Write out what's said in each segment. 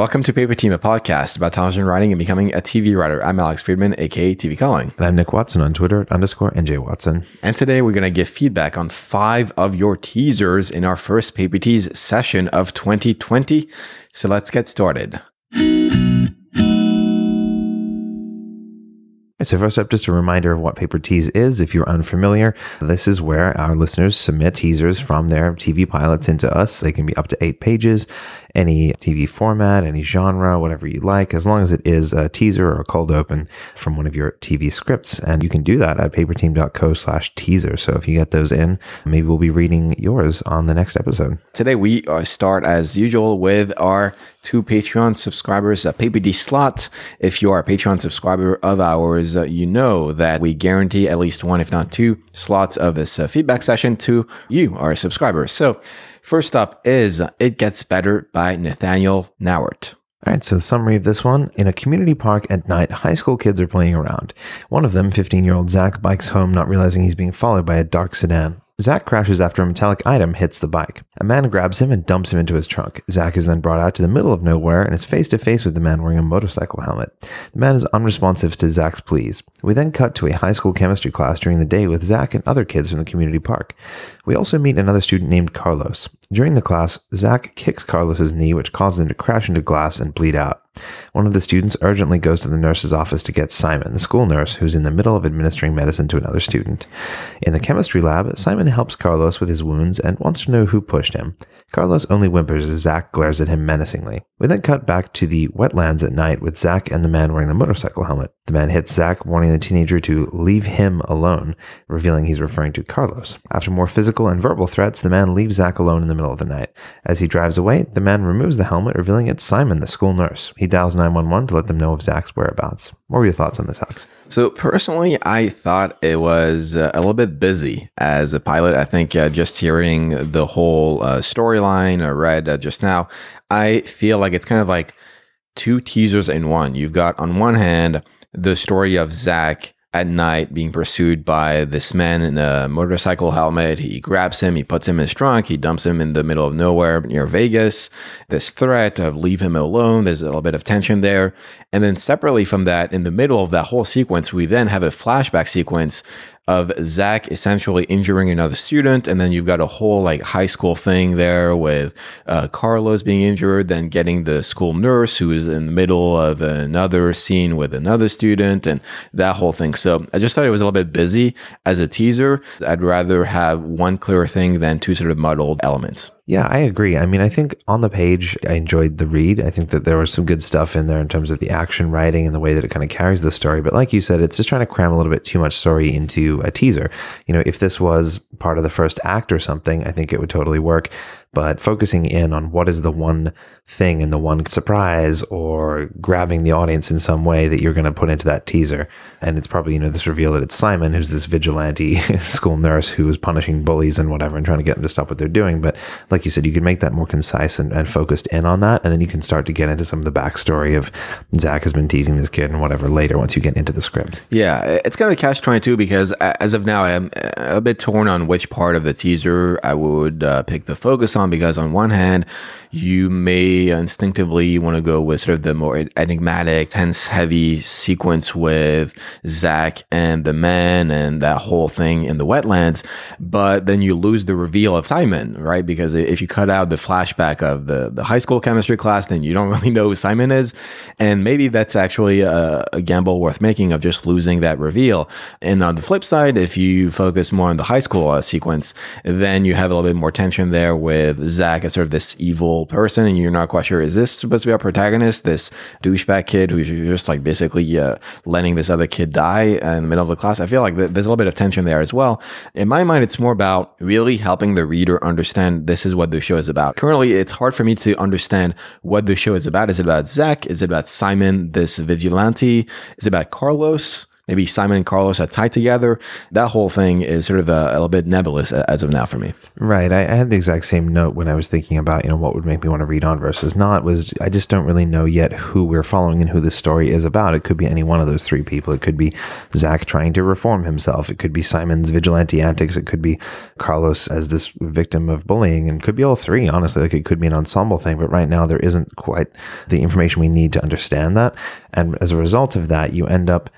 Welcome to Paper Team, a podcast about television writing and becoming a TV writer. I'm Alex Friedman, aka TV Calling. And I'm Nick Watson on Twitter at underscore NJ Watson. And today we're going to give feedback on five of your teasers in our first Paper Tease session of 2020. So let's get started. So first up, just a reminder of what Paper Tease is. If you're unfamiliar, this is where our listeners submit teasers from their TV pilots into us. They can be up to eight pages, any TV format, any genre, whatever you like, as long as it is a teaser or a cold open from one of your TV scripts. And you can do that at paperteam.co slash teaser. So if you get those in, maybe we'll be reading yours on the next episode. Today we uh, start as usual with our two Patreon subscribers, uh, Paper Tease Slot. If you are a Patreon subscriber of ours, uh, you know that we guarantee at least one, if not two, slots of this uh, feedback session to you, our subscribers. So, first up is It Gets Better by Nathaniel Nauert. All right, so the summary of this one in a community park at night, high school kids are playing around. One of them, 15 year old Zach, bikes home, not realizing he's being followed by a dark sedan. Zach crashes after a metallic item hits the bike. A man grabs him and dumps him into his trunk. Zach is then brought out to the middle of nowhere and is face to face with the man wearing a motorcycle helmet. The man is unresponsive to Zach's pleas. We then cut to a high school chemistry class during the day with Zach and other kids from the community park. We also meet another student named Carlos. During the class, Zach kicks Carlos's knee, which causes him to crash into glass and bleed out. One of the students urgently goes to the nurse's office to get Simon, the school nurse, who's in the middle of administering medicine to another student. In the chemistry lab, Simon helps Carlos with his wounds and wants to know who pushed him. Carlos only whimpers as Zach glares at him menacingly. We then cut back to the wetlands at night with Zach and the man wearing the motorcycle helmet. The man hits Zach, warning the teenager to leave him alone, revealing he's referring to Carlos. After more physical and verbal threats, the man leaves Zach alone in the middle of the night. As he drives away, the man removes the helmet, revealing it's Simon, the school nurse. He dials 911 to let them know of Zach's whereabouts. What were your thoughts on this, Alex? So, personally, I thought it was uh, a little bit busy as a pilot. I think uh, just hearing the whole uh, storyline I read uh, just now, I feel like it's kind of like two teasers in one. You've got, on one hand, the story of Zach at night being pursued by this man in a motorcycle helmet. He grabs him, he puts him in his trunk, he dumps him in the middle of nowhere near Vegas. This threat of leave him alone, there's a little bit of tension there. And then separately from that, in the middle of that whole sequence, we then have a flashback sequence of Zach essentially injuring another student, and then you've got a whole like high school thing there with uh, Carlos being injured, then getting the school nurse who is in the middle of another scene with another student, and that whole thing. So I just thought it was a little bit busy as a teaser. I'd rather have one clear thing than two sort of muddled elements. Yeah, I agree. I mean, I think on the page, I enjoyed the read. I think that there was some good stuff in there in terms of the action writing and the way that it kind of carries the story. But like you said, it's just trying to cram a little bit too much story into a teaser. You know, if this was part of the first act or something, I think it would totally work but focusing in on what is the one thing and the one surprise or grabbing the audience in some way that you're going to put into that teaser. And it's probably, you know, this reveal that it's Simon, who's this vigilante school nurse who is punishing bullies and whatever and trying to get them to stop what they're doing. But like you said, you can make that more concise and, and focused in on that. And then you can start to get into some of the backstory of Zach has been teasing this kid and whatever later once you get into the script. Yeah, it's kind of a catch 22 because as of now, I'm a bit torn on which part of the teaser I would uh, pick the focus on on because on one hand, you may instinctively want to go with sort of the more enigmatic, tense heavy sequence with Zach and the men and that whole thing in the wetlands. But then you lose the reveal of Simon, right? Because if you cut out the flashback of the, the high school chemistry class, then you don't really know who Simon is. And maybe that's actually a, a gamble worth making of just losing that reveal. And on the flip side, if you focus more on the high school uh, sequence, then you have a little bit more tension there with Zach as sort of this evil person and you're not quite sure is this supposed to be our protagonist? This douchebag kid who's just like basically uh, letting this other kid die in the middle of the class? I feel like th- there's a little bit of tension there as well. In my mind it's more about really helping the reader understand this is what the show is about. Currently it's hard for me to understand what the show is about. Is it about zach is it about simon this vigilante? Is it about carlos maybe Simon and Carlos are tied together. That whole thing is sort of a, a little bit nebulous as of now for me. Right. I, I, had the exact same note when I was thinking about, you know, what would make me want to read on versus not was I just don't really know yet who we're following and who the story is about. It could be any one of those three people. It could be Zach trying to reform himself. It could be Simon's vigilante antics. It could be Carlos as this victim of bullying and could be all three, honestly. Like it could be an ensemble thing, but right now there isn't quite the information we need to understand that. And as a result of that, you end up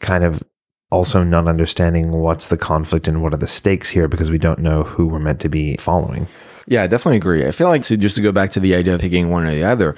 kind of also not understanding what's the conflict and what are the stakes here because we don't know who we're meant to be following. Yeah, I definitely agree. I feel like to just to go back to the idea of picking one or the other,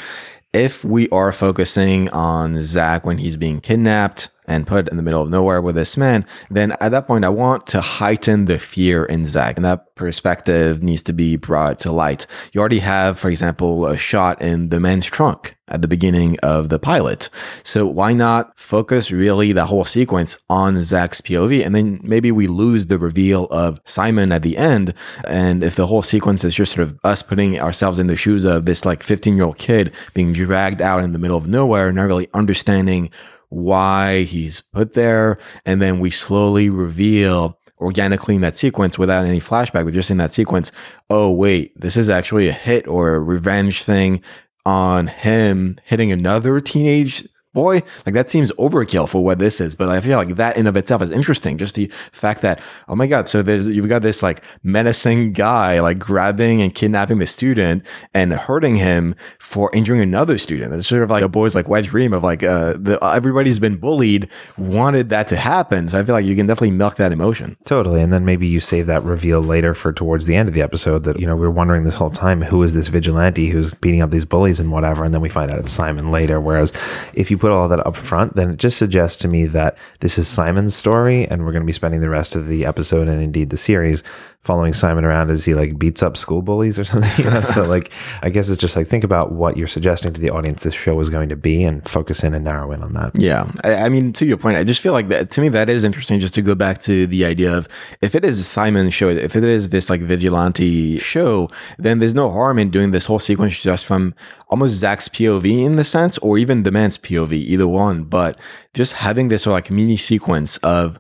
if we are focusing on Zach when he's being kidnapped and put in the middle of nowhere with this man, then at that point, I want to heighten the fear in Zach. And that perspective needs to be brought to light. You already have, for example, a shot in the man's trunk at the beginning of the pilot. So why not focus really the whole sequence on Zach's POV? And then maybe we lose the reveal of Simon at the end. And if the whole sequence is just sort of us putting ourselves in the shoes of this like 15 year old kid being dragged out in the middle of nowhere, not really understanding why he's put there. And then we slowly reveal organically in that sequence without any flashback, but just in that sequence, oh, wait, this is actually a hit or a revenge thing on him hitting another teenage boy, like that seems overkill for what this is. But I feel like that in of itself is interesting. Just the fact that, oh my God, so there's, you've got this like menacing guy, like grabbing and kidnapping the student and hurting him for injuring another student. It's sort of like a boy's like wet dream of like, uh, the, everybody's been bullied, wanted that to happen. So I feel like you can definitely milk that emotion. Totally. And then maybe you save that reveal later for towards the end of the episode that, you know, we're wondering this whole time, who is this vigilante who's beating up these bullies and whatever. And then we find out it's Simon later. Whereas if you put all that up front, then it just suggests to me that this is Simon's story, and we're going to be spending the rest of the episode and indeed the series following Simon around as he like beats up school bullies or something. You know? so like, I guess it's just like think about what you're suggesting to the audience this show is going to be, and focus in and narrow in on that. Yeah, I, I mean, to your point, I just feel like that to me that is interesting. Just to go back to the idea of if it is Simon's show, if it is this like vigilante show, then there's no harm in doing this whole sequence just from almost Zach's POV in the sense, or even the man's POV, either one. But just having this sort of like mini sequence of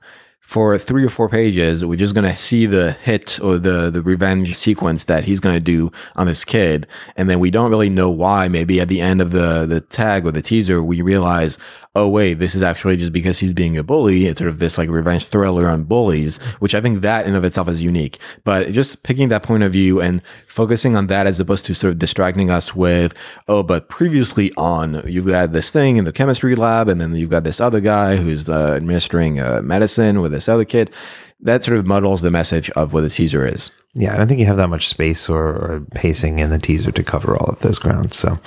for three or four pages, we're just gonna see the hit or the the revenge sequence that he's gonna do on this kid, and then we don't really know why. Maybe at the end of the the tag or the teaser, we realize, oh wait, this is actually just because he's being a bully. It's sort of this like revenge thriller on bullies, which I think that in of itself is unique. But just picking that point of view and focusing on that as opposed to sort of distracting us with, oh, but previously on, you've got this thing in the chemistry lab, and then you've got this other guy who's uh, administering uh, medicine with this other kid. That sort of muddles the message of what the teaser is. Yeah, I don't think you have that much space or, or, pacing in the teaser to cover all of those grounds. So,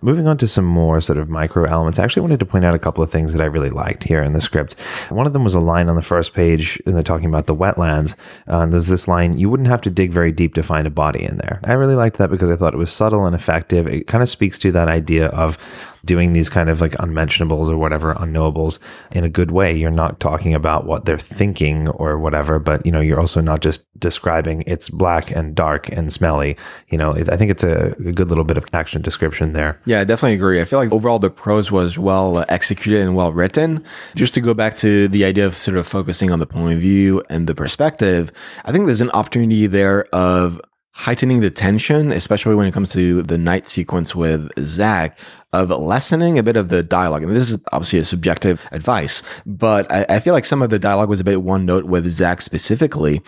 moving on to some more sort of micro elements, I actually wanted to point out a couple of things that I really liked here in the script. One of them was a line on the first page, and they're talking about the wetlands. Uh, there's this line, you wouldn't have to dig very deep to find a body in there. I really liked that because I thought it was subtle and effective. It kind of speaks to that idea of doing these kind of like unmentionables or whatever unknowables in a good way. You're not talking about what they're thinking or whatever, but you know, you're also not just describing it's black and dark and smelly. You know, it, I think it's a, a, good little bit of action description there. Yeah, I definitely agree. I feel like overall the prose was well executed and well written. Just to go back to the idea of sort of focusing on the point of view and the perspective, I think there's an opportunity there of heightening the tension, especially when it comes to the night sequence with Zach, of lessening a bit of the dialogue. And this is obviously a subjective advice, but I, I feel like some of the dialogue was a bit one note with Zach specifically.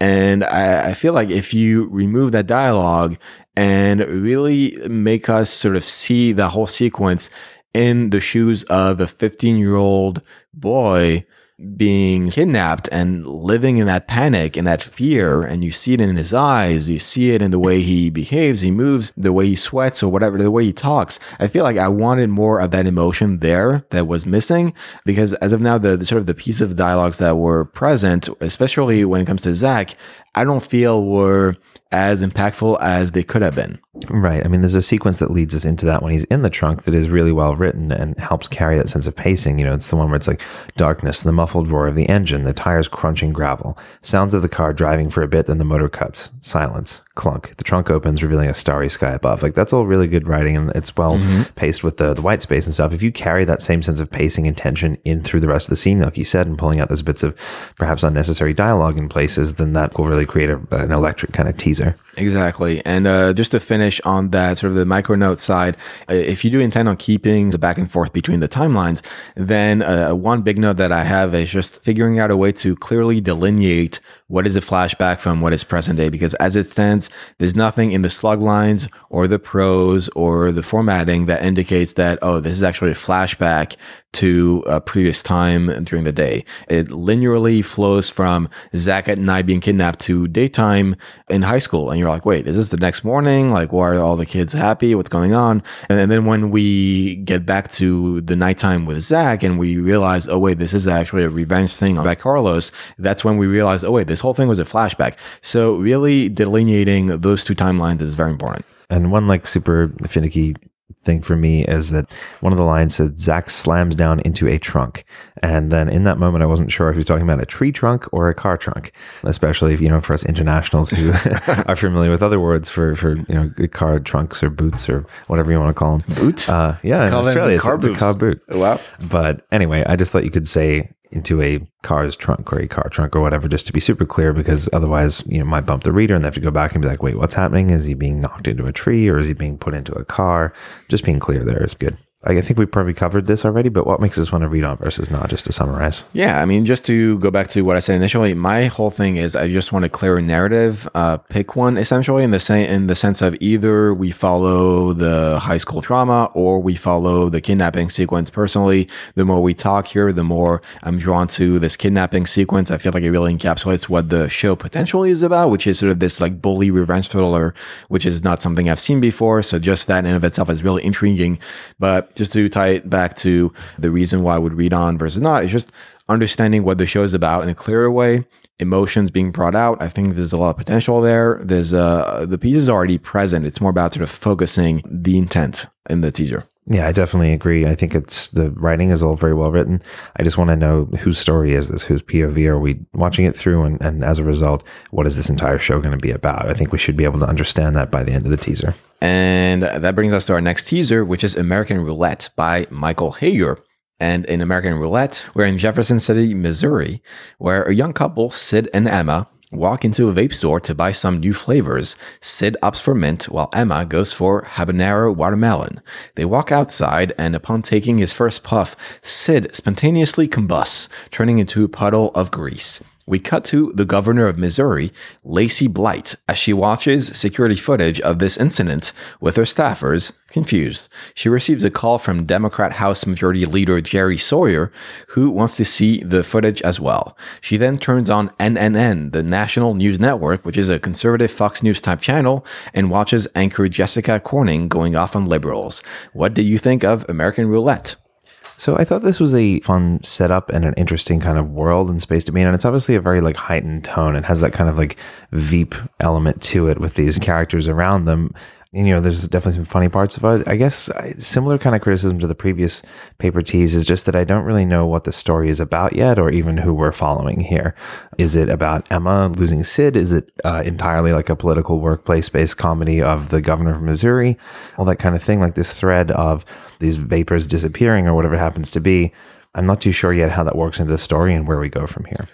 And I, I feel like if you remove that dialogue and really make us sort of see the whole sequence in the shoes of a 15 year old boy, being kidnapped and living in that panic and that fear. And you see it in his eyes. You see it in the way he behaves, he moves, the way he sweats or whatever, the way he talks. I feel like I wanted more of that emotion there that was missing because as of now, the, the sort of the piece of dialogues that were present, especially when it comes to Zach, I don't feel were as impactful as they could have been. Right. I mean, there's a sequence that leads us into that when he's in the trunk that is really well written and helps carry that sense of pacing. You know, it's the one where it's like darkness, the muffled roar of the engine, the tires crunching gravel, sounds of the car driving for a bit, then the motor cuts, silence, clunk. The trunk opens, revealing a starry sky above. Like that's all really good writing, and it's well paced with the the white space and stuff. If you carry that same sense of pacing and tension in through the rest of the scene, like you said, and pulling out those bits of perhaps unnecessary dialogue in places, then that will really create a, an electric kind of teaser. Exactly. And uh, just to finish on that sort of the micro note side, uh, if you do intend on keeping the back and forth between the timelines, then uh, one big note that I have is just figuring out a way to clearly delineate what is a flashback from what is present day. Because as it stands, there's nothing in the slug lines or the prose or the formatting that indicates that, oh, this is actually a flashback to a previous time during the day. It linearly flows from Zach at night being kidnapped to daytime in high school. And you're like, wait, is this the next morning? Like, why are all the kids happy? What's going on? And then when we get back to the nighttime with Zach and we realize, oh, wait, this is actually a revenge thing by Carlos, that's when we realize, oh, wait, this whole thing was a flashback. So really delineating those two timelines is very important. And one like super finicky thing for me is that one of the lines said Zach slams down into a trunk. And then in that moment, I wasn't sure if he was talking about a tree trunk or a car trunk, especially if, you know, for us internationals who are familiar with other words for, for, you know, car trunks or boots or whatever you want to call them. Boots? Uh, yeah, in Australia, it's, car it's a car boot. Wow. But anyway, I just thought you could say into a car's trunk or a car trunk or whatever, just to be super clear, because otherwise, you know, might bump the reader and they have to go back and be like, wait, what's happening? Is he being knocked into a tree or is he being put into a car? Just being clear there is good. I think we probably covered this already, but what makes us want to read on versus not, just to summarize? Yeah, I mean, just to go back to what I said initially, my whole thing is I just want a clear narrative. Uh, pick one essentially in the same in the sense of either we follow the high school drama or we follow the kidnapping sequence. Personally, the more we talk here, the more I'm drawn to this kidnapping sequence. I feel like it really encapsulates what the show potentially is about, which is sort of this like bully revenge thriller, which is not something I've seen before. So just that in and of itself is really intriguing. But just to tie it back to the reason why I would read on versus not, it's just understanding what the show is about in a clearer way. Emotions being brought out. I think there's a lot of potential there. There's uh the piece is already present. It's more about sort of focusing the intent in the teaser. Yeah, I definitely agree. I think it's the writing is all very well written. I just want to know whose story is this? Whose POV are we watching it through? And, and as a result, what is this entire show going to be about? I think we should be able to understand that by the end of the teaser. And that brings us to our next teaser, which is American Roulette by Michael Hager. And in American Roulette, we're in Jefferson City, Missouri, where a young couple, Sid and Emma, walk into a vape store to buy some new flavors. Sid opts for mint while Emma goes for habanero watermelon. They walk outside and upon taking his first puff, Sid spontaneously combusts, turning into a puddle of grease. We cut to the governor of Missouri, Lacey Blight, as she watches security footage of this incident with her staffers, confused. She receives a call from Democrat House Majority Leader Jerry Sawyer, who wants to see the footage as well. She then turns on NNN, the National News Network, which is a conservative Fox News type channel, and watches anchor Jessica Corning going off on liberals. What do you think of American Roulette? So I thought this was a fun setup and an interesting kind of world and space to be in. And it's obviously a very like heightened tone. It has that kind of like Veep element to it with these characters around them. You know, there's definitely some funny parts of it. I guess I- similar kind of criticism to the previous paper tease is just that I don't really know what the story is about yet, or even who we're following here. Is it about Emma losing Sid? Is it uh, entirely like a political workplace based comedy of the governor of Missouri? All that kind of thing, like this thread of these vapors disappearing or whatever happens to be. I'm not too sure yet how that works into the story and where we go from here.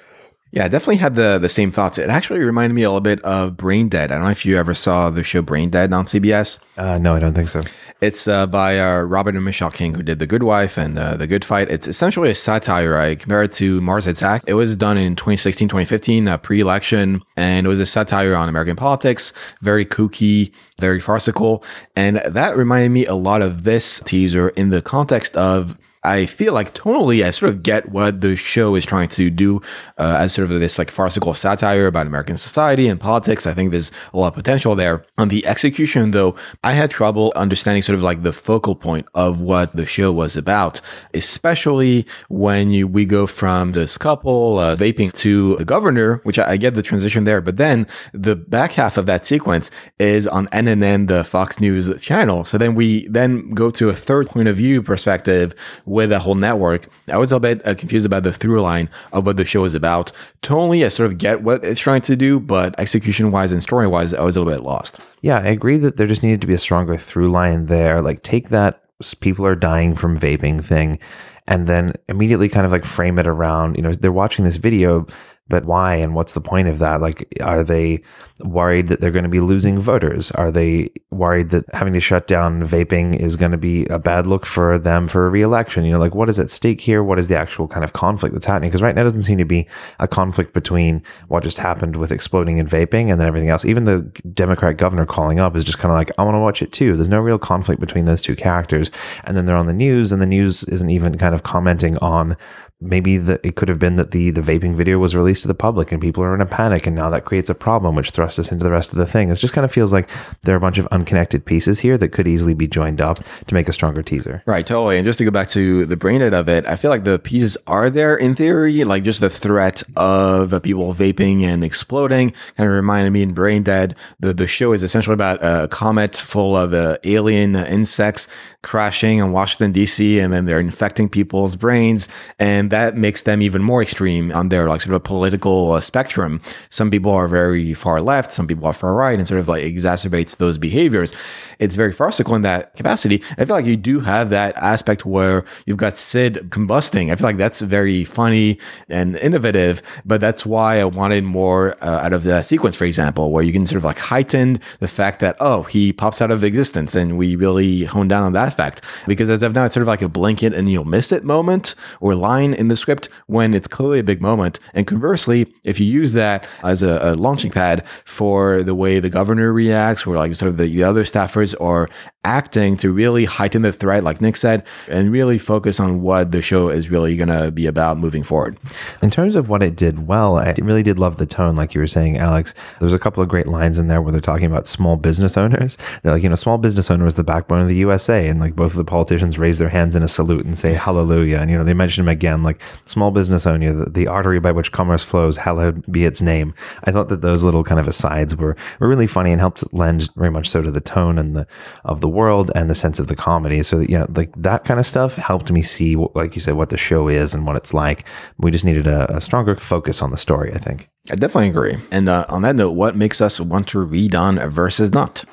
Yeah, I definitely had the the same thoughts. It actually reminded me a little bit of Brain Dead. I don't know if you ever saw the show Brain Dead on CBS. Uh, no, I don't think so. It's uh, by uh, Robert and Michelle King, who did The Good Wife and uh, The Good Fight. It's essentially a satire. I compare it to Mars Attack. It was done in 2016, 2015, uh, pre election, and it was a satire on American politics, very kooky, very farcical. And that reminded me a lot of this teaser in the context of I feel like tonally, I sort of get what the show is trying to do uh, as sort of this like farcical satire about American society and politics. I think there's a lot of potential there. On the execution, though, I had trouble understanding sort of like the focal point of what the show was about, especially when you, we go from this couple uh, vaping to the governor, which I, I get the transition there. But then the back half of that sequence is on NNN, the Fox News channel. So then we then go to a third point of view perspective with the whole network, I was a bit uh, confused about the through line of what the show is about. Totally, I sort of get what it's trying to do, but execution wise and story wise, I was a little bit lost. Yeah, I agree that there just needed to be a stronger through line there. Like, take that people are dying from vaping thing and then immediately kind of like frame it around, you know, they're watching this video but why and what's the point of that? Like, are they worried that they're going to be losing voters? Are they worried that having to shut down vaping is going to be a bad look for them for a reelection? You know, like what is at stake here? What is the actual kind of conflict that's happening? Because right now doesn't seem to be a conflict between what just happened with exploding and vaping and then everything else. Even the Democrat governor calling up is just kind of like, I want to watch it too. There's no real conflict between those two characters. And then they're on the news and the news isn't even kind of commenting on maybe the, it could have been that the the vaping video was released to the public and people are in a panic and now that creates a problem which thrusts us into the rest of the thing. It just kind of feels like there are a bunch of unconnected pieces here that could easily be joined up to make a stronger teaser. Right totally. And just to go back to the brain dead of it i feel like the pieces are there in theory like just the threat of people vaping and exploding kind of reminded me in brain dead the, the show is essentially about a comet full of uh, alien insects crashing in washington d.c and then they're infecting people's brains and that makes them even more extreme on their like sort of political uh, spectrum. Some people are very far left, some people are far right, and sort of like exacerbates those behaviors. It's very farcical in that capacity. I feel like you do have that aspect where you've got Sid combusting. I feel like that's very funny and innovative, but that's why I wanted more uh, out of the sequence, for example, where you can sort of like heighten the fact that, oh, he pops out of existence and we really hone down on that fact. Because as of now, it's sort of like a blanket and you'll miss it moment or line in the script when it's clearly a big moment. And conversely, if you use that as a, a launching pad for the way the governor reacts or like sort of the, the other staffers are acting to really heighten the threat, like Nick said, and really focus on what the show is really going to be about moving forward. In terms of what it did well, I really did love the tone, like you were saying, Alex. There's a couple of great lines in there where they're talking about small business owners. They're like, you know, small business owner is the backbone of the USA. And like both of the politicians raise their hands in a salute and say hallelujah. And, you know, they mention him again, like small business owner, the, the artery by which commerce flows, hallowed be its name. I thought that those little kind of asides were, were really funny and helped lend very much so to the tone and the of the world and the sense of the comedy. So that, yeah, like that kind of stuff helped me see, like you said, what the show is and what it's like. We just needed a, a stronger focus on the story, I think. I definitely agree. And uh, on that note, what makes us want to read on versus not?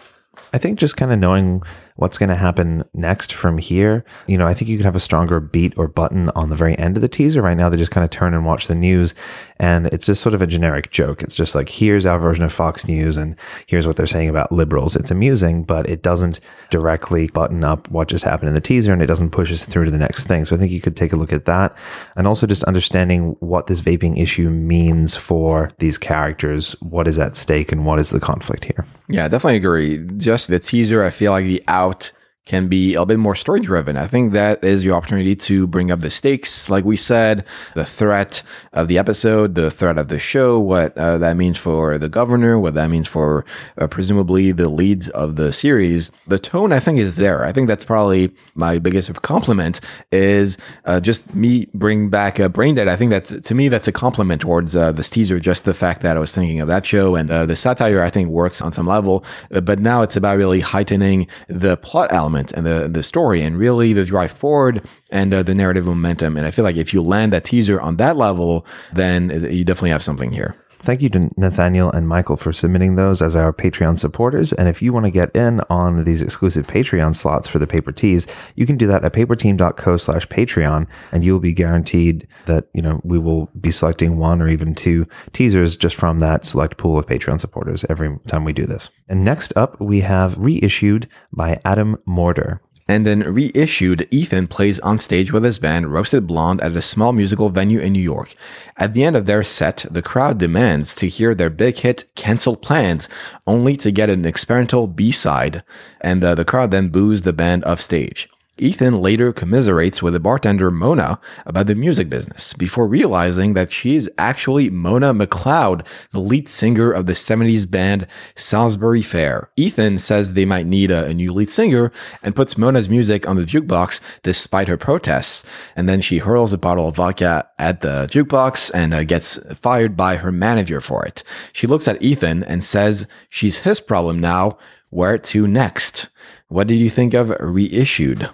I think just kind of knowing what's going to happen next from here. You know, I think you could have a stronger beat or button on the very end of the teaser. Right now, they just kind of turn and watch the news, and it's just sort of a generic joke. It's just like, here's our version of Fox News, and here's what they're saying about liberals. It's amusing, but it doesn't directly button up what just happened in the teaser, and it doesn't push us through to the next thing. So I think you could take a look at that, and also just understanding what this vaping issue means for these characters, what is at stake, and what is the conflict here. Yeah, definitely agree. Just the teaser, I feel like the out can be a bit more story driven. I think that is your opportunity to bring up the stakes, like we said, the threat of the episode, the threat of the show, what uh, that means for the governor, what that means for uh, presumably the leads of the series. The tone, I think, is there. I think that's probably my biggest compliment is uh, just me bring back a brain dead. I think that's to me that's a compliment towards uh, this teaser. Just the fact that I was thinking of that show and uh, the satire, I think, works on some level. Uh, but now it's about really heightening the plot element element and the the story and really the drive forward and uh, the narrative momentum. And I feel like if you land that teaser on that level, then you definitely have something here. Thank you to Nathaniel and Michael for submitting those as our Patreon supporters. And if you want to get in on these exclusive Patreon slots for the paper tease, you can do that at paperteam.co slash Patreon. And you'll be guaranteed that, you know, we will be selecting one or even two teasers just from that select pool of Patreon supporters every time we do this. And next up, we have Reissued by Adam Morter. And then reissued, Ethan plays on stage with his band Roasted Blonde at a small musical venue in New York. At the end of their set, the crowd demands to hear their big hit Cancel Plans, only to get an experimental B-side, and uh, the crowd then boos the band off stage. Ethan later commiserates with the bartender Mona about the music business before realizing that she is actually Mona McLeod, the lead singer of the 70s band Salisbury Fair. Ethan says they might need a, a, new lead singer and puts Mona's music on the jukebox despite her protests. And then she hurls a bottle of vodka at the jukebox and uh, gets fired by her manager for it. She looks at Ethan and says she's his problem now. Where to next? What did you think of Reissued?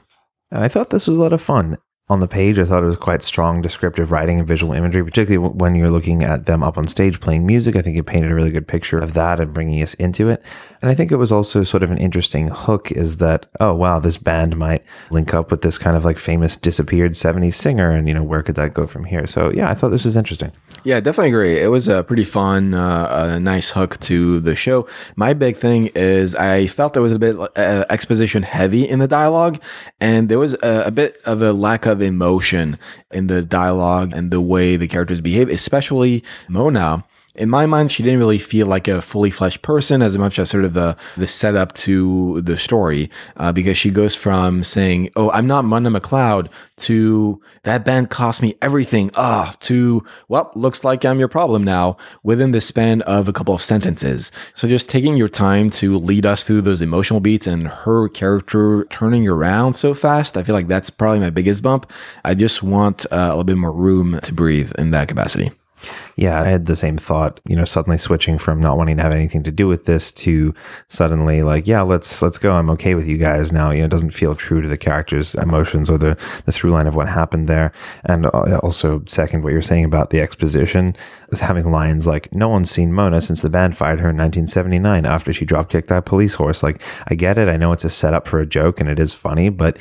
I thought this was a lot of fun. On the page. I thought it was quite strong descriptive writing and visual imagery, particularly when you're looking at them up on stage playing music. I think it painted a really good picture of that and bringing us into it. And I think it was also sort of an interesting hook is that, oh, wow, this band might link up with this kind of like famous disappeared 70s singer. And, you know, where could that go from here? So, yeah, I thought this was interesting. Yeah, definitely agree. It was a pretty fun, uh, a nice hook to the show. My big thing is I felt there was a bit uh, exposition heavy in the dialogue, and there was a, a, bit of a lack of emotion in the dialogue and the way the characters behave, especially Mona in my mind, she didn't really feel like a fully fleshed person as much as sort of the, the setup to the story, uh, because she goes from saying, Oh, I'm not Mona McLeod to that band cost me everything. Ah, to, well, looks like I'm your problem now within the span of a couple of sentences. So just taking your time to lead us through those emotional beats and her character turning around so fast, I feel like that's probably my biggest bump. I just want uh, a little bit more room to breathe in that capacity. Yeah, I had the same thought, you know, suddenly switching from not wanting to have anything to do with this to suddenly like, yeah, let's let's go. I'm okay with you guys now. You know, it doesn't feel true to the character's emotions or the the through line of what happened there. And uh, also second what you're saying about the exposition is having lines like no one's seen Mona since the band fired her in 1979 after she drop kicked that police horse. Like I get it. I know it's a setup for a joke and it is funny, but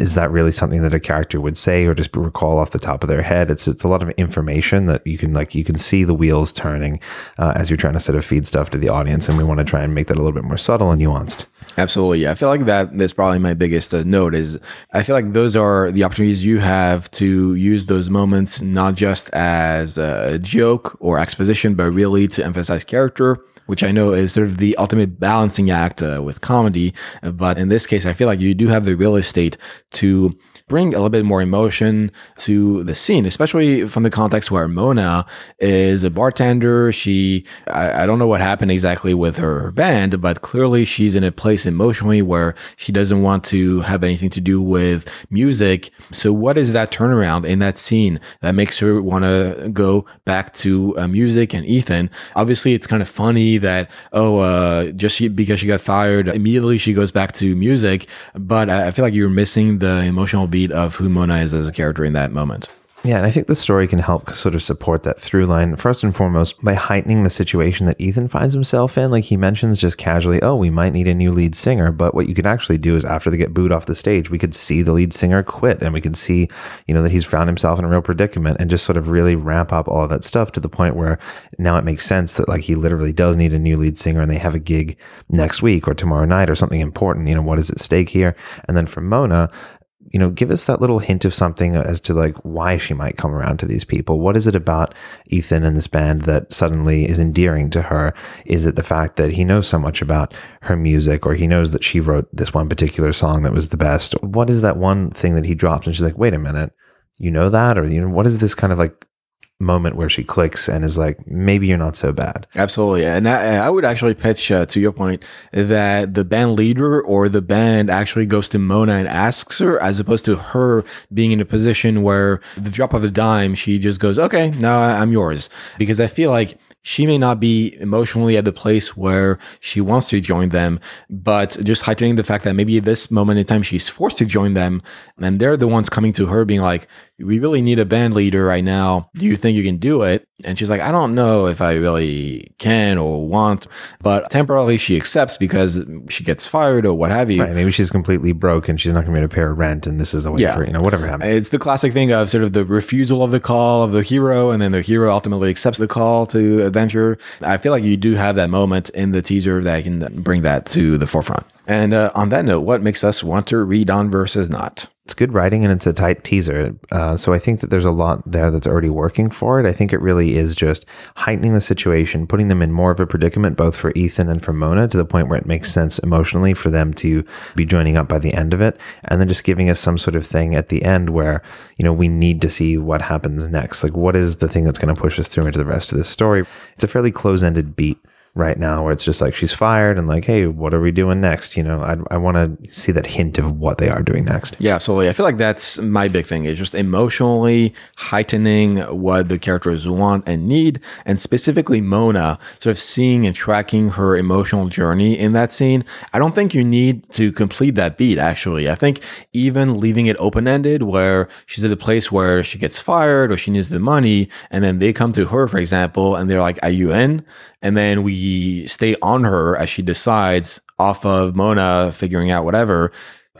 is that really something that a character would say or just recall off the top of their head? It's it's a lot of information that you can like you can see the wheels turning uh, as you're trying to sort of feed stuff to the audience, and we want to try and make that a little bit more subtle and nuanced. Absolutely. Yeah. I feel like that that is probably my biggest uh, note is I feel like those are the opportunities you have to use those moments not just as a joke or exposition, but really to emphasize character which I know is sort of the ultimate balancing act uh, with comedy. But in this case, I feel like you do have the real estate to bring a little bit more emotion to the scene, especially from the context where Mona is a bartender. She, I, I don't know what happened exactly with her band, but clearly she's in a place emotionally where she doesn't want to have anything to do with music. So what is that turnaround in that scene that makes her want to go back to uh, music and Ethan? Obviously, it's kind of funny that, oh, uh, just she, because she got fired, immediately she goes back to music. But I, I feel like you're missing the emotional beat beat of who Mona is as a character in that moment. Yeah, and I think the story can help sort of support that through line, first and foremost, by heightening the situation that Ethan finds himself in. Like he mentions just casually, oh, we might need a new lead singer. But what you could actually do is after they get booed off the stage, we could see the lead singer quit and we could see, you know, that he's found himself in a real predicament and just sort of really ramp up all of that stuff to the point where now it makes sense that like he literally does need a new lead singer and they have a gig next week or tomorrow night or something important. You know, what is at stake here? And then for Mona, you know, give us that little hint of something as to like why she might come around to these people. What is it about Ethan and this band that suddenly is endearing to her? Is it the fact that he knows so much about her music or he knows that she wrote this one particular song that was the best? What is that one thing that he drops and she's like, wait a minute, you know that? Or, you know, what is this kind of like moment where she clicks and is like, maybe you're not so bad. Absolutely. And I, I would actually pitch uh, to your point that the band leader or the band actually goes to Mona and asks her as opposed to her being in a position where the drop of a dime, she just goes, okay, now I'm yours. Because I feel like she may not be emotionally at the place where she wants to join them, but just heightening the fact that maybe this moment in time she's forced to join them and they're the ones coming to her being like, we really need a band leader right now. Do you think you can do it? And she's like, I don't know if I really can or want, but temporarily she accepts because she gets fired or what have you. Right. Maybe she's completely broke and she's not going to be able to pay her rent. And this is a way yeah. for, you know, whatever happens. It's the classic thing of sort of the refusal of the call of the hero. And then the hero ultimately accepts the call to adventure. I feel like you do have that moment in the teaser that can bring that to the forefront. And uh, on that note, what makes us want to read on versus not? It's good writing and it's a tight teaser. Uh, so I think that there's a lot there that's already working for it. I think it really is just heightening the situation, putting them in more of a predicament, both for Ethan and for Mona, to the point where it makes sense emotionally for them to be joining up by the end of it. And then just giving us some sort of thing at the end where, you know, we need to see what happens next. Like, what is the thing that's going to push us through into the rest of this story? It's a fairly close ended beat right now where it's just like she's fired and like, hey, what are we doing next? You know, I, I want to see that hint of what they are doing next. Yeah, absolutely. I feel like that's my big thing is just emotionally heightening what the characters want and need. And specifically Mona, sort of seeing and tracking her emotional journey in that scene. I don't think you need to complete that beat, actually. I think even leaving it open ended where she's at a place where she gets fired or she needs the money, and then they come to her, for example, and they're like, Are you in? And then we stay on her as she decides off of Mona figuring out whatever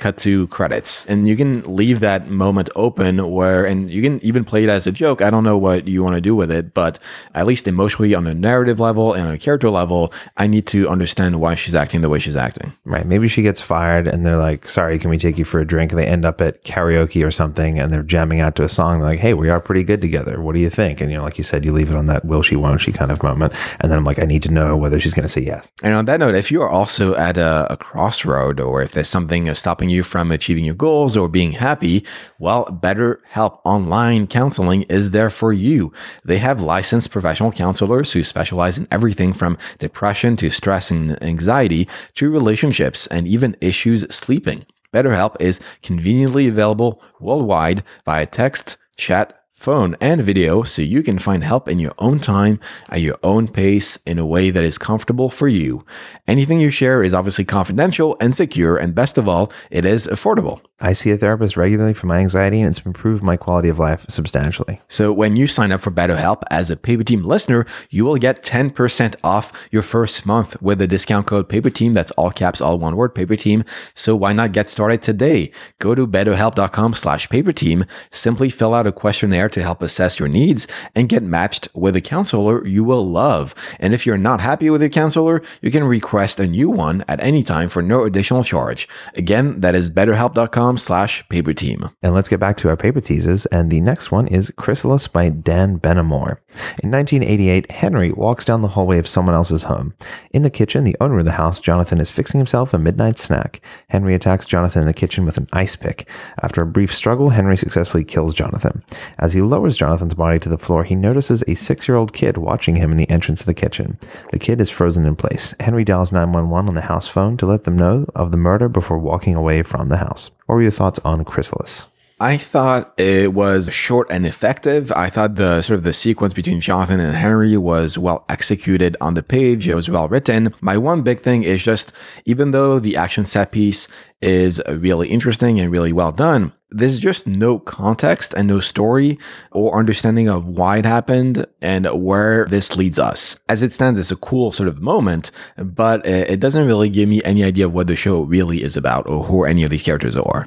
cut to credits. And you can leave that moment open where, and you can even play it as a joke. I don't know what you want to do with it, but at least emotionally on a narrative level and on a character level, I need to understand why she's acting the way she's acting. Right. Maybe she gets fired and they're like, sorry, can we take you for a drink? And they end up at karaoke or something and they're jamming out to a song. They're like, hey, we are pretty good together. What do you think? And, you know, like you said, you leave it on that will she, won't she kind of moment. And then I'm like, I need to know whether she's going to say yes. And on that note, if you are also at a, a crossroad or if there's something stopping you from achieving your goals or being happy, well, BetterHelp Online Counseling is there for you. They have licensed professional counselors who specialize in everything from depression to stress and anxiety to relationships and even issues sleeping. BetterHelp is conveniently available worldwide via text, chat, phone, and video so you can find help in your own time at your own pace in a way that is comfortable for you. Anything you share is obviously confidential and secure, and best of all, it is affordable. I see a therapist regularly for my anxiety and it's improved my quality of life substantially. So when you sign up for BetterHelp as a Paper Team listener, you will get 10% off your first month with the discount code Paper Team. That's all caps, all one word, Paper Team. So why not get started today? Go to betterhelp.com slash paper team. Simply fill out a questionnaire to help assess your needs and get matched with a counselor you will love. And if you're not happy with your counselor, you can request a new one at any time for no additional charge. Again, that is betterhelp.com slash paper team. And let's get back to our paper teases. And the next one is Chrysalis by Dan Benamor. In 1988, Henry walks down the hallway of someone else's home. In the kitchen, the owner of the house, Jonathan, is fixing himself a midnight snack. Henry attacks Jonathan in the kitchen with an ice pick. After a brief struggle, Henry successfully kills Jonathan. As he lowers Jonathan's body to the floor, he notices a six year old kid watching him in the entrance of the kitchen. The kid is frozen in place. Henry dials 911 on the house phone to let them know of the murder before walking away from the house. What were your thoughts on Chrysalis? I thought it was short and effective. I thought the sort of the sequence between Jonathan and Henry was well executed on the page. It was well written. My one big thing is just even though the action set piece is really interesting and really well done, there's just no context and no story or understanding of why it happened and where this leads us. As it stands, it's a cool sort of moment, but it doesn't really give me any idea of what the show really is about or who any of these characters are.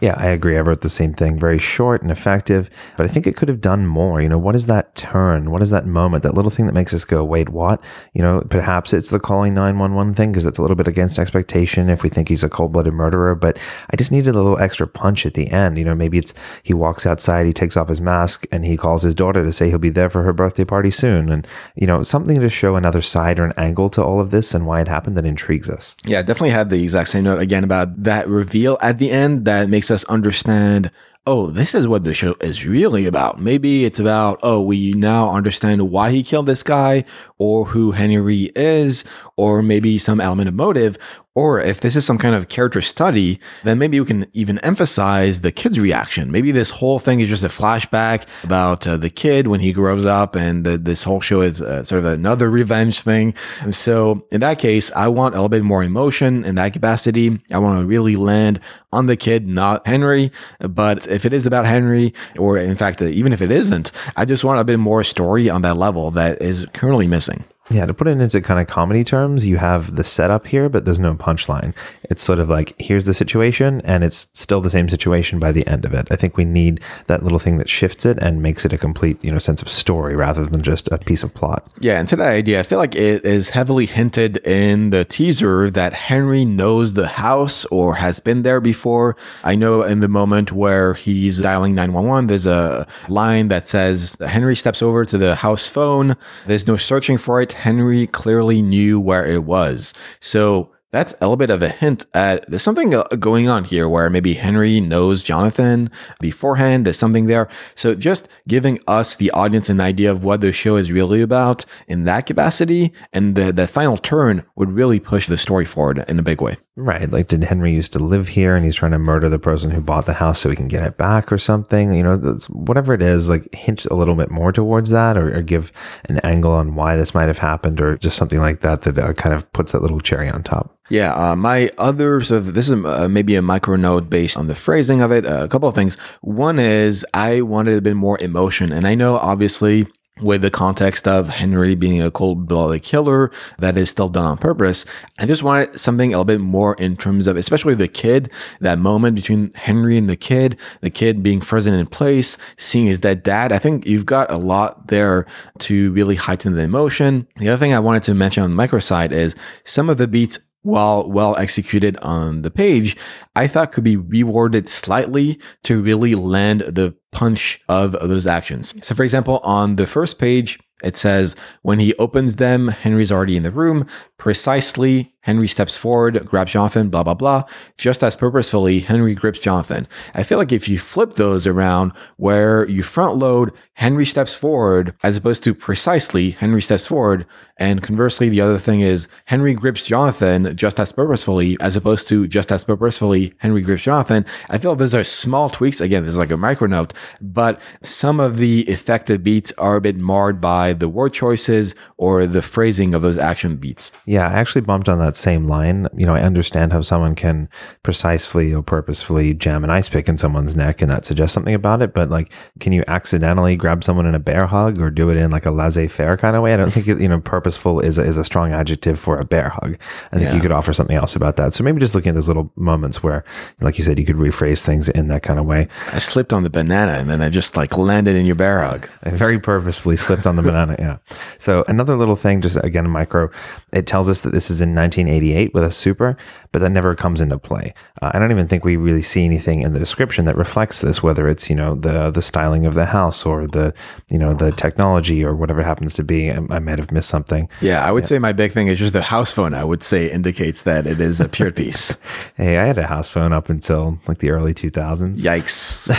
Yeah, I agree. I wrote the same thing. Very short and effective, but I think it could have done more. You know, what is that turn? What is that moment? That little thing that makes us go, wait, what? You know, perhaps it's the calling 911 thing because it's a little bit against expectation if we think he's a cold blooded murderer, but I just needed a little extra punch at the end. You know, maybe it's he walks outside, he takes off his mask, and he calls his daughter to say he'll be there for her birthday party soon. And, you know, something to show another side or an angle to all of this and why it happened that intrigues us. Yeah, definitely had the exact same note again about that reveal at the end that makes us understand oh, this is what the show is really about. Maybe it's about, oh, we now understand why he killed this guy or who Henry is, or maybe some element of motive. Or if this is some kind of character study, then maybe we can even emphasize the kid's reaction. Maybe this whole thing is just a flashback about uh, the kid when he grows up, and the, this whole show is uh, sort of another revenge thing. And so, in that case, I want a little bit more emotion in that capacity. I want to really land on the kid, not Henry. But if it is about Henry, or in fact, even if it isn't, I just want a bit more story on that level that is currently missing. Yeah, to put it into kind of comedy terms, you have the setup here, but there's no punchline. It's sort of like, here's the situation, and it's still the same situation by the end of it. I think we need that little thing that shifts it and makes it a complete, you know, sense of story rather than just a piece of plot. Yeah, and to that idea, I feel like it is heavily hinted in the teaser that Henry knows the house or has been there before. I know in the moment where he's dialing 911, there's a line that says Henry steps over to the house phone. There's no searching for it. Henry clearly knew where it was. So that's a little bit of a hint at there's something going on here where maybe Henry knows Jonathan beforehand. There's something there. So just giving us, the audience, an idea of what the show is really about in that capacity and the, the final turn would really push the story forward in a big way. Right. Like, did Henry used to live here and he's trying to murder the person who bought the house so he can get it back or something? You know, whatever it is, like, hint a little bit more towards that or, or give an angle on why this might have happened or just something like that that uh, kind of puts that little cherry on top. Yeah, uh, my other sort of this is uh, maybe a micro note based on the phrasing of it. Uh, a couple of things. One is I wanted a bit more emotion, and I know obviously with the context of Henry being a cold blooded killer that is still done on purpose. I just wanted something a little bit more in terms of, especially the kid, that moment between Henry and the kid, the kid being frozen in place, seeing his dead dad. I think you've got a lot there to really heighten the emotion. The other thing I wanted to mention on the micro side is some of the beats while well executed on the page, I thought could be rewarded slightly to really land the punch of those actions. So, for example, on the first page, it says, when he opens them, Henry's already in the room. Precisely, Henry steps forward, grabs Jonathan, blah, blah, blah. Just as purposefully, Henry grips Jonathan. I feel like if you flip those around where you front load, Henry steps forward, as opposed to precisely, Henry steps forward. And conversely, the other thing is Henry grips Jonathan just as purposefully, as opposed to just as purposefully, Henry grips Jonathan. I feel those are small tweaks. Again, this is like a micro note, but some of the effective beats are a bit marred by the word choices or the phrasing of those action beats. Yeah, I actually bumped on that same line. You know, I understand how someone can precisely or purposefully jam an ice pick in someone's neck and that suggests something about it. But like, can you accidentally grab someone in a bear hug or do it in like a laissez faire kind of way? I don't think, it, you know, purposeful is a, is a strong adjective for a bear hug. I think yeah. you could offer something else about that. So maybe just looking at those little moments where, like you said, you could rephrase things in that kind of way. I slipped on the banana and then I just like landed in your bear hug. I very purposefully slipped on the banana. Yeah. So another little thing, just again, micro, it tells us that this is in 1988 with a super, but that never comes into play. Uh, I don't even think we really see anything in the description that reflects this, whether it's, you know, the, the styling of the house or the, you know, the technology or whatever it happens to be. I, I might have missed something. Yeah. I would yeah. say my big thing is just the house phone. I would say indicates that it is a period piece. hey, I had a house phone up until like the early 2000s. Yikes.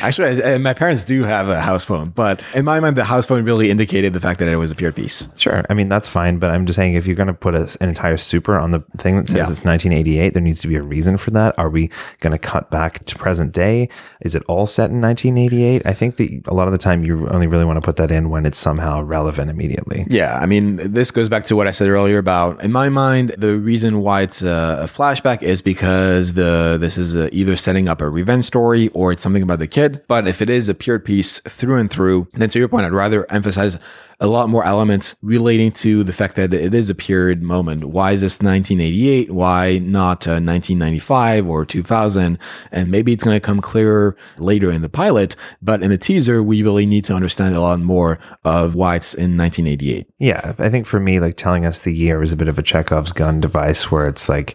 Actually, I, my parents do have a house phone, but in my mind, the house phone really indicated the fact that it was a period piece. Sure. I mean, that's fine, but I'm just saying if you're going to put a, an entire super on the thing that says yeah. it's 1988, there needs to be a reason for that. Are we going to cut back to present day? Is it all set in 1988? I think that a lot of the time you only really want to put that in when it's somehow relevant immediately. Yeah. I mean, this goes back to what I said earlier about, in my mind, the reason why it's a, flashback is because the this is a, either setting up a revenge story or it's something about the kid. But if it is a period piece through and through, then to your point, I'd rather emphasize a lot more elements relating to the fact that it is a period moment. Why is this 1988? Why not uh, 1995 or 2000? And maybe it's going to come clearer later in the pilot, but in the teaser, we really need to understand a lot more of why it's in 1988. Yeah, I think for me, like telling us the year is a bit of a Chekhov's gun device where it's like,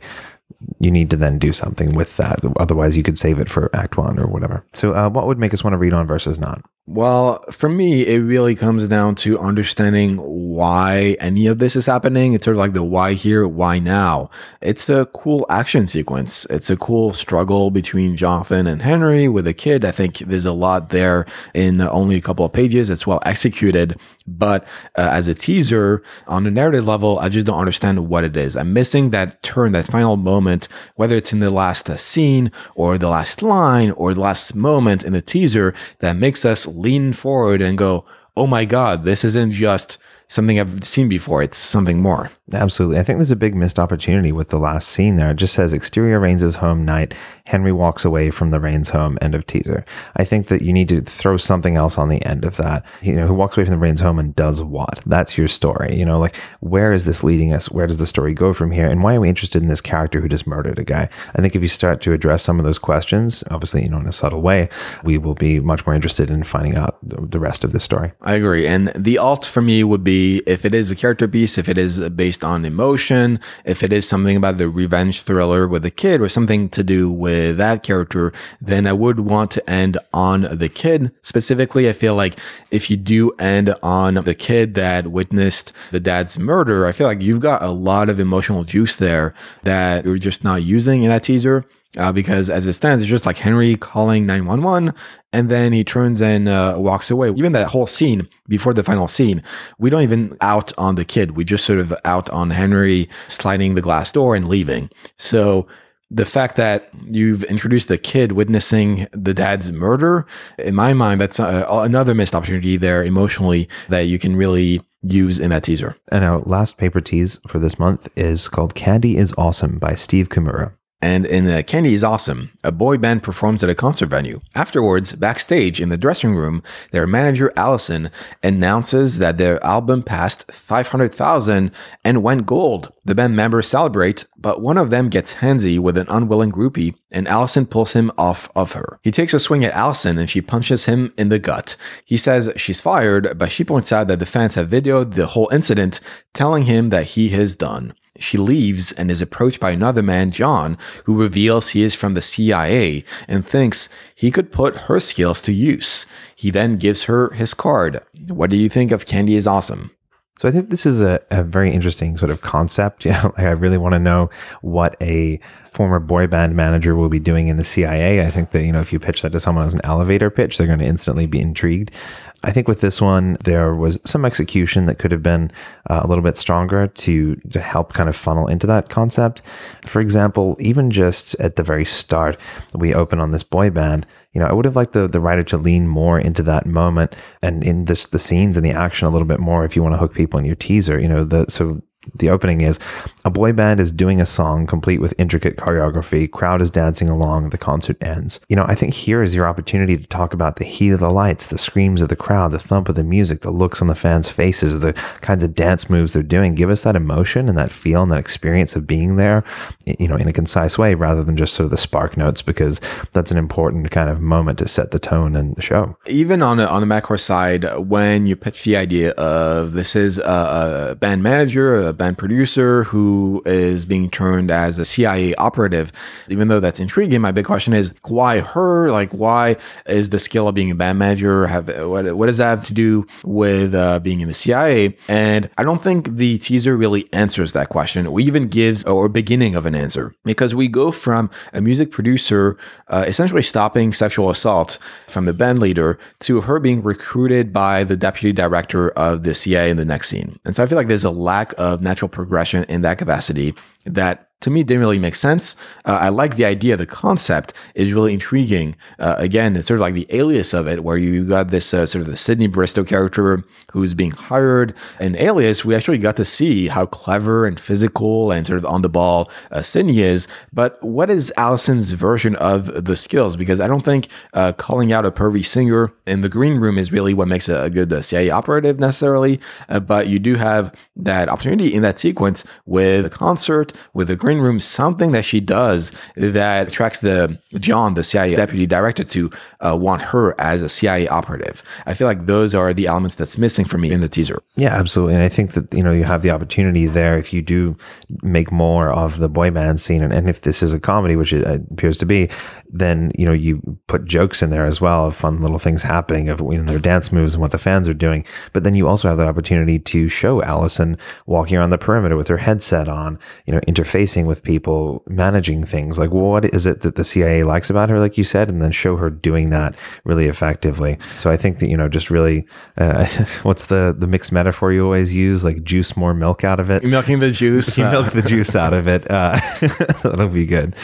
you need to then do something with that. Otherwise, you could save it for Act One or whatever. So, uh, what would make us want to read on versus not? Well, for me, it really comes down to understanding why any of this is happening. It's sort of like the why here, why now. It's a cool action sequence. It's a cool struggle between Jonathan and Henry with a kid. I think there's a lot there in only a couple of pages. It's well executed. But uh, as a teaser, on a narrative level, I just don't understand what it is. I'm missing that turn, that final moment, whether it's in the last uh, scene or the last line or the last moment in the teaser that makes us lean forward and go, oh my God, this isn't just something I've seen before. It's something more. Absolutely. I think there's a big missed opportunity with the last scene there. It just says exterior Rains' home night. Henry walks away from the Rains home. End of teaser. I think that you need to throw something else on the end of that. You know, who walks away from the Rains home and does what? That's your story. You know, like where is this leading us? Where does the story go from here? And why are we interested in this character who just murdered a guy? I think if you start to address some of those questions, obviously, you know, in a subtle way, we will be much more interested in finding out the rest of the story. I agree. And the alt for me would be if it is a character piece, if it is based based on emotion, if it is something about the revenge thriller with the kid or something to do with that character, then I would want to end on the kid. Specifically, I feel like if you do end on the kid that witnessed the dad's murder, I feel like you've got a lot of emotional juice there that you're just not using in that teaser. Uh, because as it stands, it's just like Henry calling 911 and then he turns and uh, walks away. Even that whole scene before the final scene, we don't even out on the kid. We just sort of out on Henry sliding the glass door and leaving. So the fact that you've introduced the kid witnessing the dad's murder, in my mind, that's uh, another missed opportunity there emotionally that you can really use in that teaser. And our last paper tease for this month is called Candy is Awesome by Steve Kimura. And in uh, Candy is Awesome, a boy band performs at a concert venue. Afterwards, backstage in the dressing room, their manager Allison announces that their album passed 500,000 and went gold. The band members celebrate, but one of them gets handsy with an unwilling groupie, and Allison pulls him off of her. He takes a swing at Allison and she punches him in the gut. He says she's fired, but she points out that the fans have videoed the whole incident, telling him that he has done. She leaves and is approached by another man, John, who reveals he is from the CIA and thinks he could put her skills to use. He then gives her his card. What do you think of Candy is Awesome? So I think this is a, a very interesting sort of concept. You know, like I really want to know what a former boy band manager will be doing in the CIA. I think that, you know, if you pitch that to someone as an elevator pitch, they're going to instantly be intrigued. I think with this one, there was some execution that could have been uh, a little bit stronger to, to help kind of funnel into that concept. For example, even just at the very start, we open on this boy band. You know, I would have liked the, the writer to lean more into that moment and in this the scenes and the action a little bit more if you want to hook people in your teaser. You know, the so the opening is a boy band is doing a song complete with intricate choreography. Crowd is dancing along. The concert ends. You know, I think here is your opportunity to talk about the heat of the lights, the screams of the crowd, the thump of the music, the looks on the fans' faces, the kinds of dance moves they're doing. Give us that emotion and that feel and that experience of being there, you know, in a concise way rather than just sort of the SparkNotes, because that's an important kind of moment to set the tone and the show. Even on on the macro side, when you pitch the idea of this is a, a band manager, a band producer who is being turned as a CIA operative. Even though that's intriguing, my big question is why her? Like, why is the skill of being a band manager have what? What does that have to do with uh, being in the CIA? And I don't think the teaser really answers that question, or even gives or beginning of an answer, because we go from a music producer uh, essentially stopping sexual assault from the band leader to her being recruited by the deputy director of the CIA in the next scene. And so I feel like there's a lack of natural progression in that capacity that to me didn't really make sense. Uh, I like the idea, the concept is really intriguing. Uh, again, it's sort of like the alias of it, where you got this uh, sort of the Sydney Bristow character who's being hired. In Alias, we actually got to see how clever and physical and sort of on the ball uh, Sydney is. But what is Allison's version of the skills? Because I don't think uh, calling out a pervy singer in the green room is really what makes a, a good uh, CIA operative necessarily. but you do have that opportunity in that sequence with a concert, with the green room something that she does that attracts the John, the CIA deputy director, to uh, want her as a CIA operative. I feel like those are the elements that's missing for me in the teaser. Yeah, absolutely. And I think that you know you have the opportunity there if you do make more of the boy band scene, and, and if this is a comedy, which it appears to be, then you know you put jokes in there as well of fun little things happening of their dance moves and what the fans are doing. But then you also have that opportunity to show Allison walking around the perimeter with her headset on, you know, interfacing with people, managing things. Like, what is it that the CIA likes about her, like you said, and then show her doing that really effectively. So I think that you know, just really, uh, what's the the mixed metaphor you always use? Like, juice more milk out of it. milking the juice. you milk the juice out of it. Uh, that'll be good.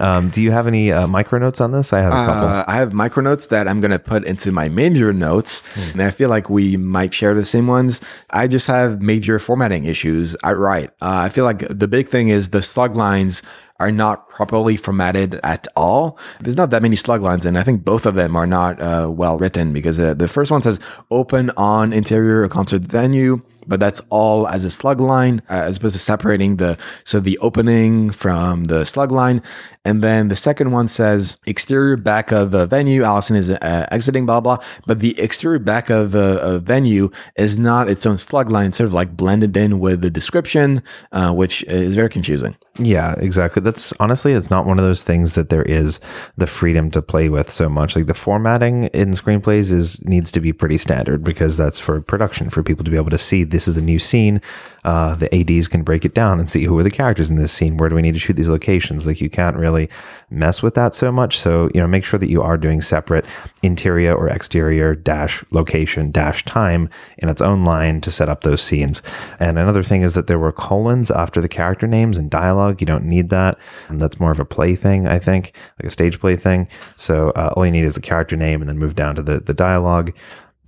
Um, do you have any uh, micro notes on this? I have a couple. Uh, I have micro notes that I'm going to put into my major notes, hmm. and I feel like we might share the same ones. I just have major formatting issues. I write. Uh, I feel like the big thing is the slug lines are not properly formatted at all. There's not that many slug lines, and I think both of them are not uh, well written because uh, the first one says open on interior concert venue. But that's all as a slug line, uh, as opposed to separating the so the opening from the slug line. And then the second one says exterior back of the venue. Allison is uh, exiting, blah blah. But the exterior back of the venue is not its own slug line. It's sort of like blended in with the description, uh, which is very confusing. Yeah, exactly. That's honestly, it's not one of those things that there is the freedom to play with so much. Like the formatting in screenplays is needs to be pretty standard because that's for production for people to be able to see this is a new scene. Uh, the ads can break it down and see who are the characters in this scene. Where do we need to shoot these locations? Like you can't really mess with that so much. So you know, make sure that you are doing separate interior or exterior dash location dash time in its own line to set up those scenes. And another thing is that there were colons after the character names and dialogue. You don't need that. And that's more of a play thing, I think, like a stage play thing. So uh, all you need is the character name and then move down to the, the dialogue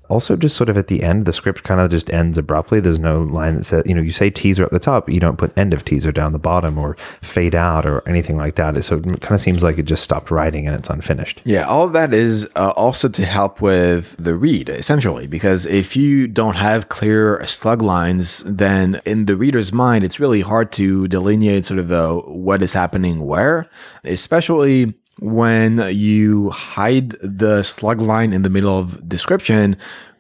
also just sort of at the end the script kind of just ends abruptly. There's no line that says you know you say teaser at the top you don't put end of teaser down the bottom or fade out or anything like that. So it kind of seems like it just stopped writing and it's unfinished. Yeah all of that is uh, also to help with the read essentially because if you don't have clear slug lines then in the reader's mind it's really hard to delineate sort of uh, what is happening where especially when you hide the slug line in the middle of description,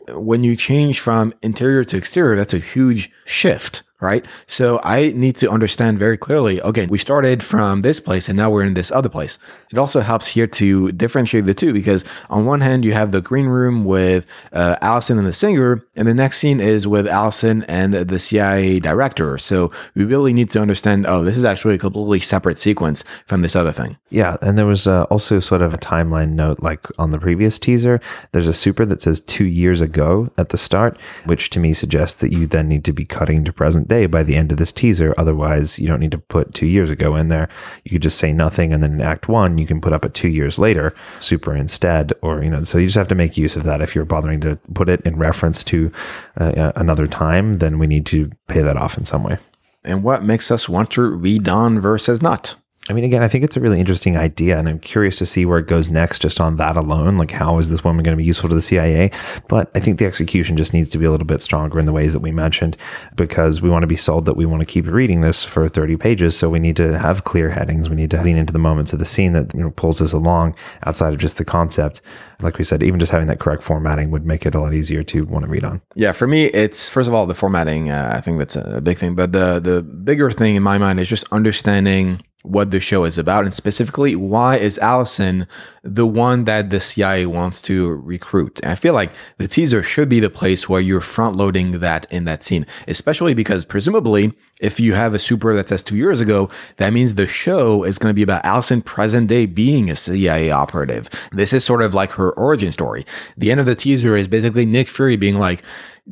when you change from interior to exterior, that's a huge shift right? So I need to understand very clearly, okay, we started from this place and now we're in this other place. It also helps here to differentiate the two because on one hand, you have the green room with uh, Allison and the singer, and the next scene is with Allison and the CIA director. So we really need to understand, oh, this is actually a completely separate sequence from this other thing. Yeah. And there was uh, also sort of a timeline note, like on the previous teaser, there's a super that says two years ago at the start, which to me suggests that you then need to be cutting to present day by the end of this teaser. Otherwise, you don't need to put two years ago in there. You could just say nothing, and then in Act One, you can put up a two years later super instead, or you know. So you just have to make use of that. If you're bothering to put it in reference to uh, another time, then we need to pay that off in some way. And what makes us want to read on versus not? I mean, again, I think it's a really interesting idea, and I'm curious to see where it goes next just on that alone. Like, how is this woman going to be useful to the CIA? But I think the execution just needs to be a little bit stronger in the ways that we mentioned because we want to be sold that we want to keep reading this for 30 pages. So we need to have clear headings. We need to lean into the moments of the scene that you know, pulls us along outside of just the concept. Like we said, even just having that correct formatting would make it a lot easier to want to read on. Yeah, for me, it's first of all the formatting. Uh, I think that's a big thing, but the the bigger thing in my mind is just understanding what the show is about and specifically why is Allison the one that the CIA wants to recruit. And I feel like the teaser should be the place where you're front loading that in that scene, especially because presumably if you have a super that says two years ago, that means the show is going to be about Allison present day being a CIA operative. This is sort of like her origin story. The end of the teaser is basically Nick Fury being like,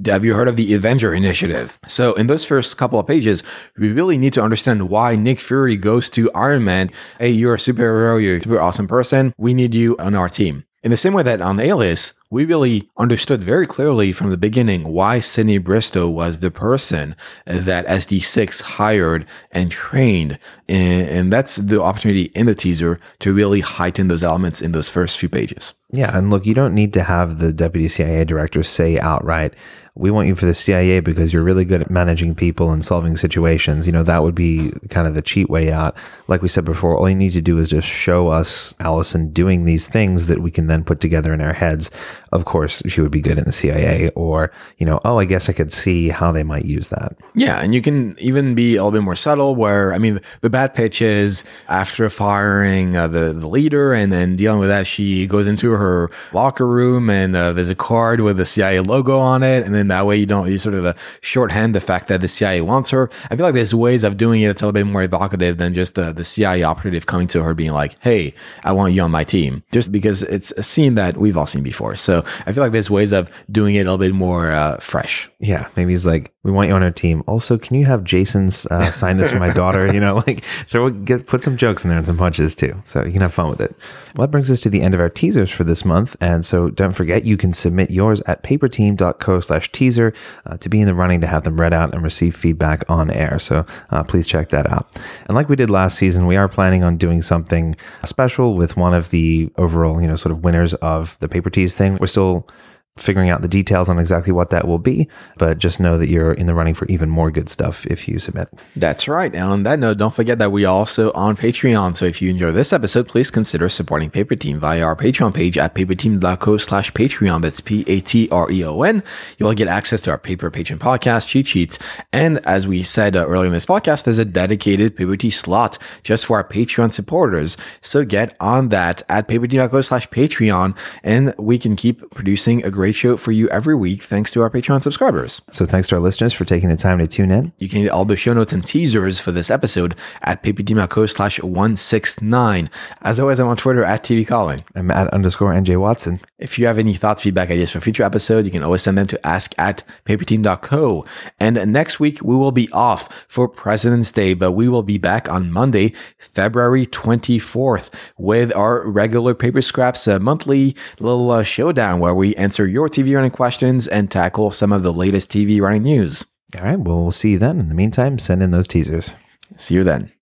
have you heard of the Avenger Initiative? So in those first couple of pages, we really need to understand why Nick Fury goes to Iron Man. Hey, you're a superhero. You're a super awesome person. We need you on our team. In the same way that on Alias, we really understood very clearly from the beginning why Sydney Bristow was the person that SD6 hired and trained. And that's the opportunity in the teaser to really heighten those elements in those first few pages. Yeah. And look, you don't need to have the deputy CIA director say outright, we want you for the CIA because you're really good at managing people and solving situations. You know, that would be kind of the cheat way out. Like we said before, all you need to do is just show us Allison doing these things that we can then put together in our heads. Of course, she would be good in the CIA, or, you know, oh, I guess I could see how they might use that. Yeah. And you can even be a little bit more subtle where, I mean, the bad pitch is after firing uh, the, the leader and then dealing with that, she goes into her locker room and uh, there's a card with the CIA logo on it. And then that way you don't you sort of a shorthand the fact that the CIA wants her. I feel like there's ways of doing it that's a little bit more evocative than just uh, the CIA operative coming to her being like, "Hey, I want you on my team," just because it's a scene that we've all seen before. So I feel like there's ways of doing it a little bit more uh, fresh. Yeah, maybe he's like, "We want you on our team." Also, can you have Jason uh, sign this for my daughter? You know, like so we get put some jokes in there and some punches too, so you can have fun with it. Well, that brings us to the end of our teasers for this month, and so don't forget you can submit yours at paperteam.co/slash teaser uh, to be in the running to have them read out and receive feedback on air. So uh, please check that out. And like we did last season, we are planning on doing something special with one of the overall, you know, sort of winners of the paper tease thing. We're still figuring out the details on exactly what that will be, but just know that you're in the running for even more good stuff if you submit. That's right. And on that note, don't forget that we are also on Patreon. So if you enjoy this episode, please consider supporting Paper Team via our Patreon page at paperteam.co slash Patreon. That's P-A-T-R-E-O-N. You will get access to our Paper Patreon podcast, cheat sheets. And as we said uh, earlier in this podcast, there's a dedicated Paper Tease slot just for our Patreon supporters. So get on that at paperteam.co slash Patreon and we can keep producing a great show for you every week thanks to our Patreon subscribers. So thanks to our listeners for taking the time to tune in. You can get all the show notes and teasers for this episode at paperteam.co slash 169. As always, I'm on Twitter at TV Calling. I'm at underscore NJ Watson. If you have any thoughts, feedback, ideas for future episodes, you can always send them to ask at paperteam.co. And next week, we will be off for President's Day, but we will be back on Monday, February 24th, with our regular Paper Scraps uh, monthly little uh, showdown where we answer your TV running questions and tackle some of the latest TV running news. All right. Well, we'll see you then. In the meantime, send in those teasers. See you then.